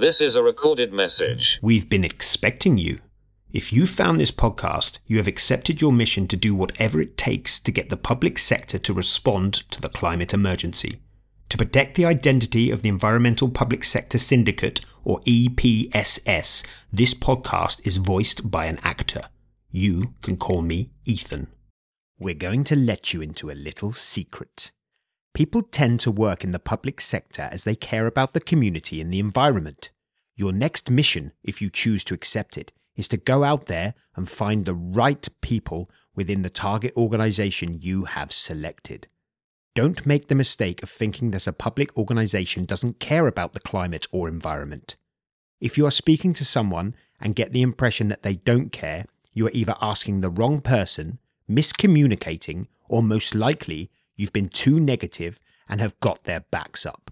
This is a recorded message. We've been expecting you. If you found this podcast, you have accepted your mission to do whatever it takes to get the public sector to respond to the climate emergency. To protect the identity of the Environmental Public Sector Syndicate, or EPSS, this podcast is voiced by an actor. You can call me Ethan. We're going to let you into a little secret. People tend to work in the public sector as they care about the community and the environment. Your next mission, if you choose to accept it, is to go out there and find the right people within the target organization you have selected. Don't make the mistake of thinking that a public organization doesn't care about the climate or environment. If you are speaking to someone and get the impression that they don't care, you are either asking the wrong person, miscommunicating, or most likely you've been too negative and have got their backs up.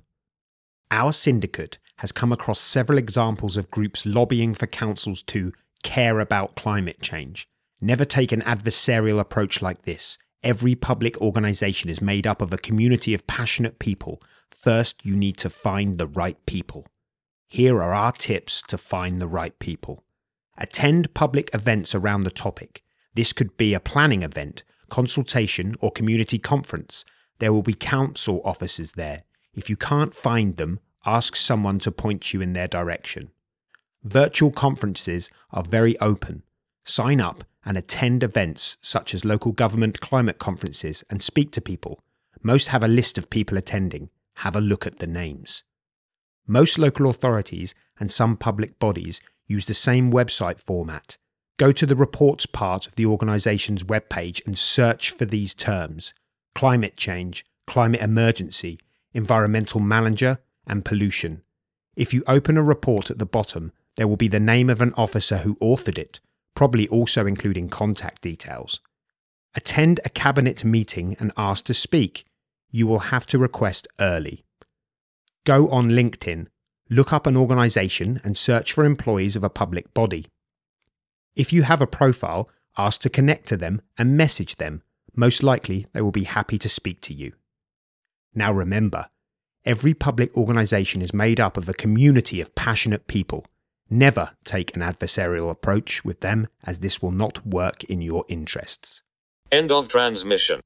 Our syndicate has come across several examples of groups lobbying for councils to care about climate change. Never take an adversarial approach like this. Every public organisation is made up of a community of passionate people. First, you need to find the right people. Here are our tips to find the right people. Attend public events around the topic. This could be a planning event, consultation, or community conference. There will be council officers there. If you can't find them, ask someone to point you in their direction. Virtual conferences are very open. Sign up and attend events such as local government climate conferences and speak to people. Most have a list of people attending. Have a look at the names. Most local authorities and some public bodies use the same website format. Go to the reports part of the organisation's webpage and search for these terms climate change, climate emergency, environmental manager, and pollution. If you open a report at the bottom, there will be the name of an officer who authored it, probably also including contact details. Attend a cabinet meeting and ask to speak. You will have to request early. Go on LinkedIn, look up an organisation and search for employees of a public body. If you have a profile, ask to connect to them and message them. Most likely, they will be happy to speak to you. Now remember, every public organisation is made up of a community of passionate people. Never take an adversarial approach with them, as this will not work in your interests. End of transmission.